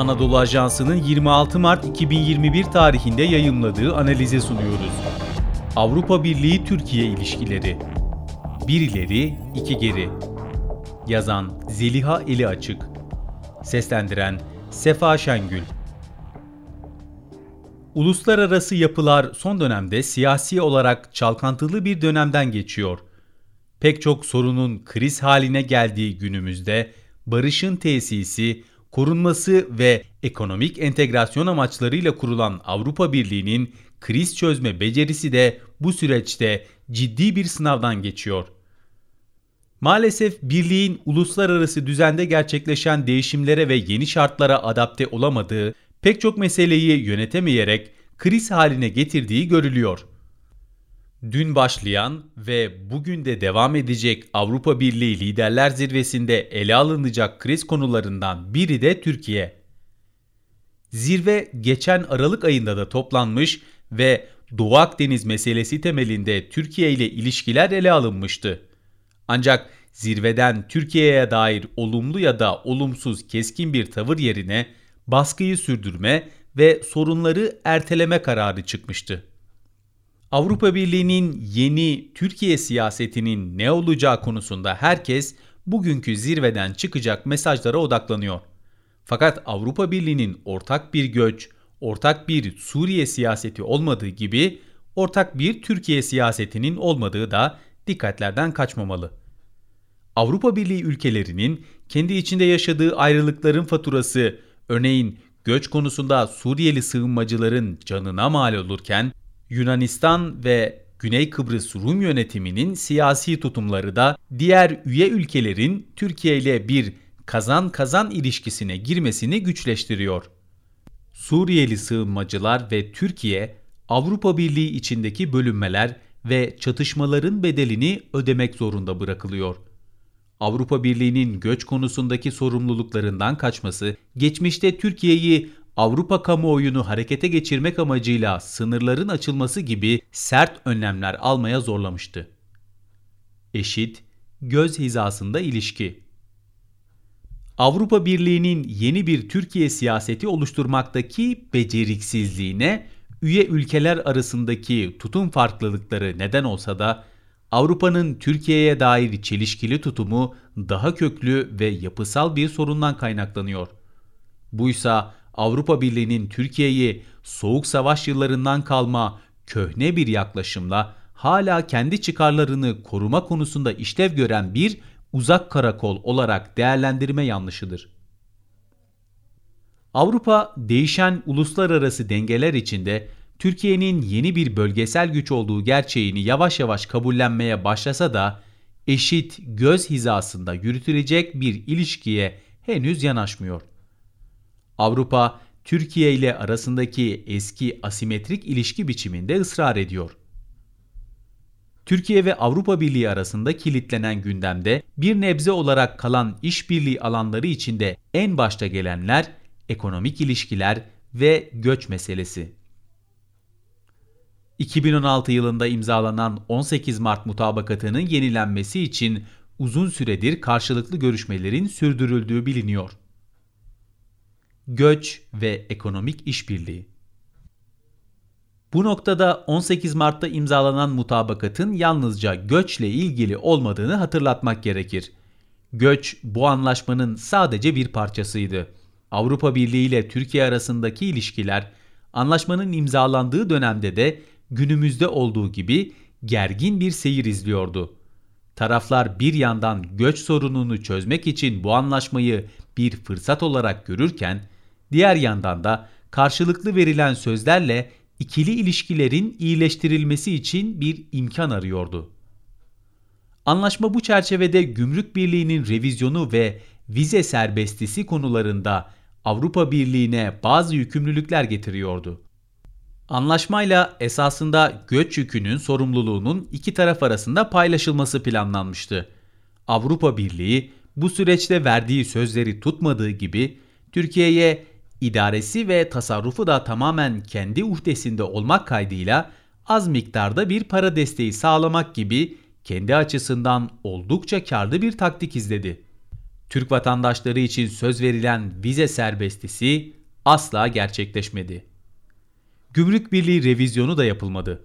Anadolu Ajansı'nın 26 Mart 2021 tarihinde yayımladığı analize sunuyoruz. Avrupa Birliği Türkiye ilişkileri. Bir ileri, iki geri. Yazan Zeliha Eli Açık. Seslendiren Sefa Şengül. Uluslararası yapılar son dönemde siyasi olarak çalkantılı bir dönemden geçiyor. Pek çok sorunun kriz haline geldiği günümüzde barışın tesisi, korunması ve ekonomik entegrasyon amaçlarıyla kurulan Avrupa Birliği'nin kriz çözme becerisi de bu süreçte ciddi bir sınavdan geçiyor. Maalesef birliğin uluslararası düzende gerçekleşen değişimlere ve yeni şartlara adapte olamadığı, pek çok meseleyi yönetemeyerek kriz haline getirdiği görülüyor. Dün başlayan ve bugün de devam edecek Avrupa Birliği Liderler Zirvesi'nde ele alınacak kriz konularından biri de Türkiye. Zirve geçen Aralık ayında da toplanmış ve Doğu Akdeniz meselesi temelinde Türkiye ile ilişkiler ele alınmıştı. Ancak zirveden Türkiye'ye dair olumlu ya da olumsuz keskin bir tavır yerine baskıyı sürdürme ve sorunları erteleme kararı çıkmıştı. Avrupa Birliği'nin yeni Türkiye siyasetinin ne olacağı konusunda herkes bugünkü zirveden çıkacak mesajlara odaklanıyor. Fakat Avrupa Birliği'nin ortak bir göç, ortak bir Suriye siyaseti olmadığı gibi ortak bir Türkiye siyasetinin olmadığı da dikkatlerden kaçmamalı. Avrupa Birliği ülkelerinin kendi içinde yaşadığı ayrılıkların faturası, örneğin göç konusunda Suriyeli sığınmacıların canına mal olurken Yunanistan ve Güney Kıbrıs Rum yönetiminin siyasi tutumları da diğer üye ülkelerin Türkiye ile bir kazan kazan ilişkisine girmesini güçleştiriyor. Suriyeli sığınmacılar ve Türkiye Avrupa Birliği içindeki bölünmeler ve çatışmaların bedelini ödemek zorunda bırakılıyor. Avrupa Birliği'nin göç konusundaki sorumluluklarından kaçması, geçmişte Türkiye'yi Avrupa kamuoyunu harekete geçirmek amacıyla sınırların açılması gibi sert önlemler almaya zorlamıştı. Eşit, göz hizasında ilişki. Avrupa Birliği'nin yeni bir Türkiye siyaseti oluşturmaktaki beceriksizliğine üye ülkeler arasındaki tutum farklılıkları neden olsa da Avrupa'nın Türkiye'ye dair çelişkili tutumu daha köklü ve yapısal bir sorundan kaynaklanıyor. Buysa Avrupa Birliği'nin Türkiye'yi Soğuk Savaş yıllarından kalma köhne bir yaklaşımla hala kendi çıkarlarını koruma konusunda işlev gören bir uzak karakol olarak değerlendirme yanlışıdır. Avrupa değişen uluslararası dengeler içinde Türkiye'nin yeni bir bölgesel güç olduğu gerçeğini yavaş yavaş kabullenmeye başlasa da eşit göz hizasında yürütülecek bir ilişkiye henüz yanaşmıyor. Avrupa, Türkiye ile arasındaki eski asimetrik ilişki biçiminde ısrar ediyor. Türkiye ve Avrupa Birliği arasında kilitlenen gündemde bir nebze olarak kalan işbirliği alanları içinde en başta gelenler ekonomik ilişkiler ve göç meselesi. 2016 yılında imzalanan 18 Mart mutabakatının yenilenmesi için uzun süredir karşılıklı görüşmelerin sürdürüldüğü biliniyor göç ve ekonomik işbirliği. Bu noktada 18 Mart'ta imzalanan mutabakatın yalnızca göçle ilgili olmadığını hatırlatmak gerekir. Göç bu anlaşmanın sadece bir parçasıydı. Avrupa Birliği ile Türkiye arasındaki ilişkiler anlaşmanın imzalandığı dönemde de günümüzde olduğu gibi gergin bir seyir izliyordu. Taraflar bir yandan göç sorununu çözmek için bu anlaşmayı bir fırsat olarak görürken Diğer yandan da karşılıklı verilen sözlerle ikili ilişkilerin iyileştirilmesi için bir imkan arıyordu. Anlaşma bu çerçevede Gümrük Birliği'nin revizyonu ve vize serbestisi konularında Avrupa Birliği'ne bazı yükümlülükler getiriyordu. Anlaşmayla esasında göç yükünün sorumluluğunun iki taraf arasında paylaşılması planlanmıştı. Avrupa Birliği bu süreçte verdiği sözleri tutmadığı gibi Türkiye'ye idaresi ve tasarrufu da tamamen kendi uhdesinde olmak kaydıyla az miktarda bir para desteği sağlamak gibi kendi açısından oldukça karlı bir taktik izledi. Türk vatandaşları için söz verilen vize serbestisi asla gerçekleşmedi. Gümrük Birliği revizyonu da yapılmadı.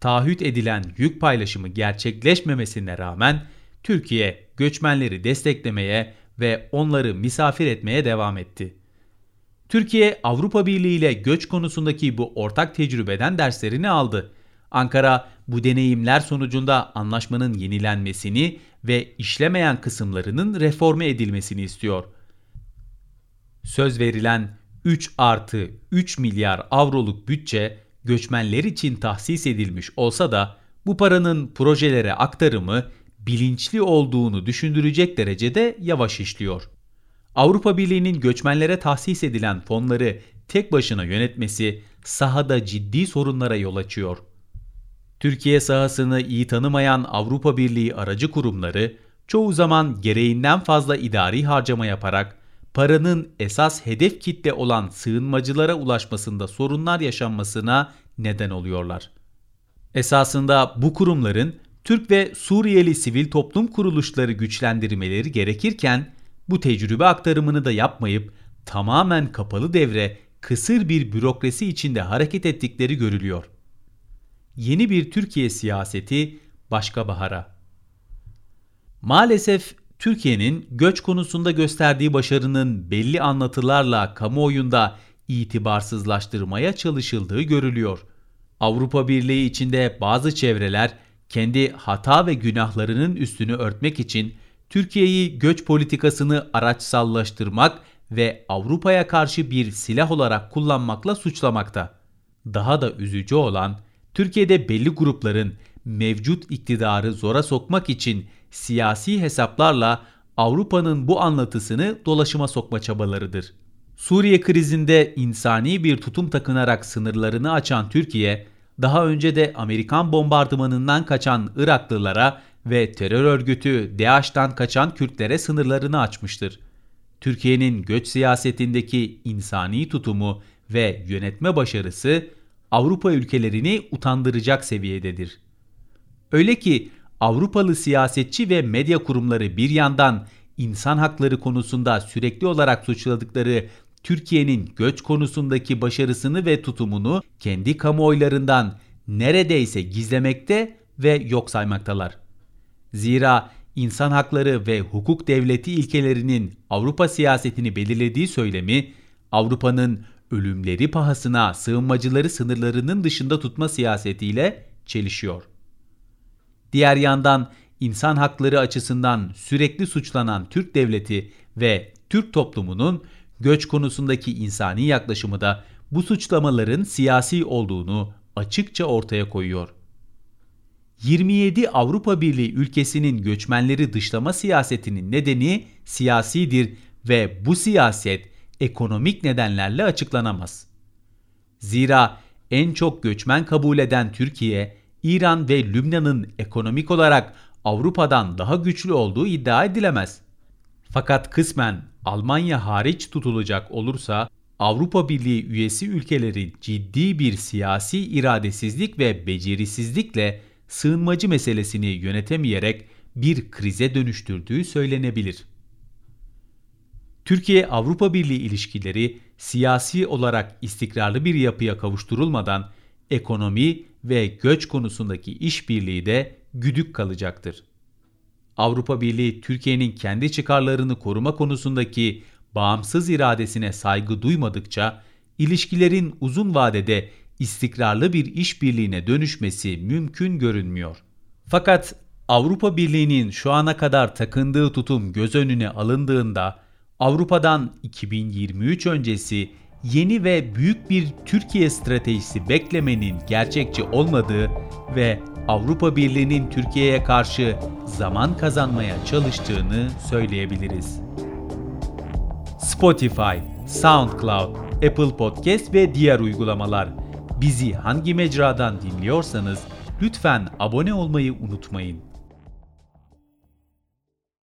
Taahhüt edilen yük paylaşımı gerçekleşmemesine rağmen Türkiye göçmenleri desteklemeye ve onları misafir etmeye devam etti. Türkiye Avrupa Birliği ile göç konusundaki bu ortak tecrübeden derslerini aldı. Ankara bu deneyimler sonucunda anlaşmanın yenilenmesini ve işlemeyen kısımlarının reforme edilmesini istiyor. Söz verilen 3 artı 3 milyar avroluk bütçe göçmenler için tahsis edilmiş olsa da bu paranın projelere aktarımı bilinçli olduğunu düşündürecek derecede yavaş işliyor. Avrupa Birliği'nin göçmenlere tahsis edilen fonları tek başına yönetmesi sahada ciddi sorunlara yol açıyor. Türkiye sahasını iyi tanımayan Avrupa Birliği aracı kurumları çoğu zaman gereğinden fazla idari harcama yaparak paranın esas hedef kitle olan sığınmacılara ulaşmasında sorunlar yaşanmasına neden oluyorlar. Esasında bu kurumların Türk ve Suriyeli sivil toplum kuruluşları güçlendirmeleri gerekirken bu tecrübe aktarımını da yapmayıp tamamen kapalı devre, kısır bir bürokrasi içinde hareket ettikleri görülüyor. Yeni bir Türkiye siyaseti başka bahara. Maalesef Türkiye'nin göç konusunda gösterdiği başarının belli anlatılarla kamuoyunda itibarsızlaştırmaya çalışıldığı görülüyor. Avrupa Birliği içinde bazı çevreler kendi hata ve günahlarının üstünü örtmek için Türkiye'yi göç politikasını araçsallaştırmak ve Avrupa'ya karşı bir silah olarak kullanmakla suçlamakta. Daha da üzücü olan Türkiye'de belli grupların mevcut iktidarı zora sokmak için siyasi hesaplarla Avrupa'nın bu anlatısını dolaşıma sokma çabalarıdır. Suriye krizinde insani bir tutum takınarak sınırlarını açan Türkiye, daha önce de Amerikan bombardımanından kaçan Iraklılara ve terör örgütü DAEŞ'tan kaçan Kürtlere sınırlarını açmıştır. Türkiye'nin göç siyasetindeki insani tutumu ve yönetme başarısı Avrupa ülkelerini utandıracak seviyededir. Öyle ki Avrupalı siyasetçi ve medya kurumları bir yandan insan hakları konusunda sürekli olarak suçladıkları Türkiye'nin göç konusundaki başarısını ve tutumunu kendi kamuoylarından neredeyse gizlemekte ve yok saymaktalar. Zira insan hakları ve hukuk devleti ilkelerinin Avrupa siyasetini belirlediği söylemi Avrupa'nın ölümleri pahasına sığınmacıları sınırlarının dışında tutma siyasetiyle çelişiyor. Diğer yandan insan hakları açısından sürekli suçlanan Türk devleti ve Türk toplumunun göç konusundaki insani yaklaşımı da bu suçlamaların siyasi olduğunu açıkça ortaya koyuyor. 27 Avrupa Birliği ülkesinin göçmenleri dışlama siyasetinin nedeni siyasidir ve bu siyaset ekonomik nedenlerle açıklanamaz. Zira en çok göçmen kabul eden Türkiye, İran ve Lübnan'ın ekonomik olarak Avrupa'dan daha güçlü olduğu iddia edilemez. Fakat kısmen Almanya hariç tutulacak olursa Avrupa Birliği üyesi ülkeleri ciddi bir siyasi iradesizlik ve becerisizlikle sığınmacı meselesini yönetemeyerek bir krize dönüştürdüğü söylenebilir. Türkiye-Avrupa Birliği ilişkileri siyasi olarak istikrarlı bir yapıya kavuşturulmadan ekonomi ve göç konusundaki işbirliği de güdük kalacaktır. Avrupa Birliği Türkiye'nin kendi çıkarlarını koruma konusundaki bağımsız iradesine saygı duymadıkça ilişkilerin uzun vadede istikrarlı bir işbirliğine dönüşmesi mümkün görünmüyor. Fakat Avrupa Birliği'nin şu ana kadar takındığı tutum göz önüne alındığında Avrupa'dan 2023 öncesi yeni ve büyük bir Türkiye stratejisi beklemenin gerçekçi olmadığı ve Avrupa Birliği'nin Türkiye'ye karşı zaman kazanmaya çalıştığını söyleyebiliriz. Spotify, SoundCloud, Apple Podcast ve diğer uygulamalar. Bizi hangi mecradan dinliyorsanız lütfen abone olmayı unutmayın.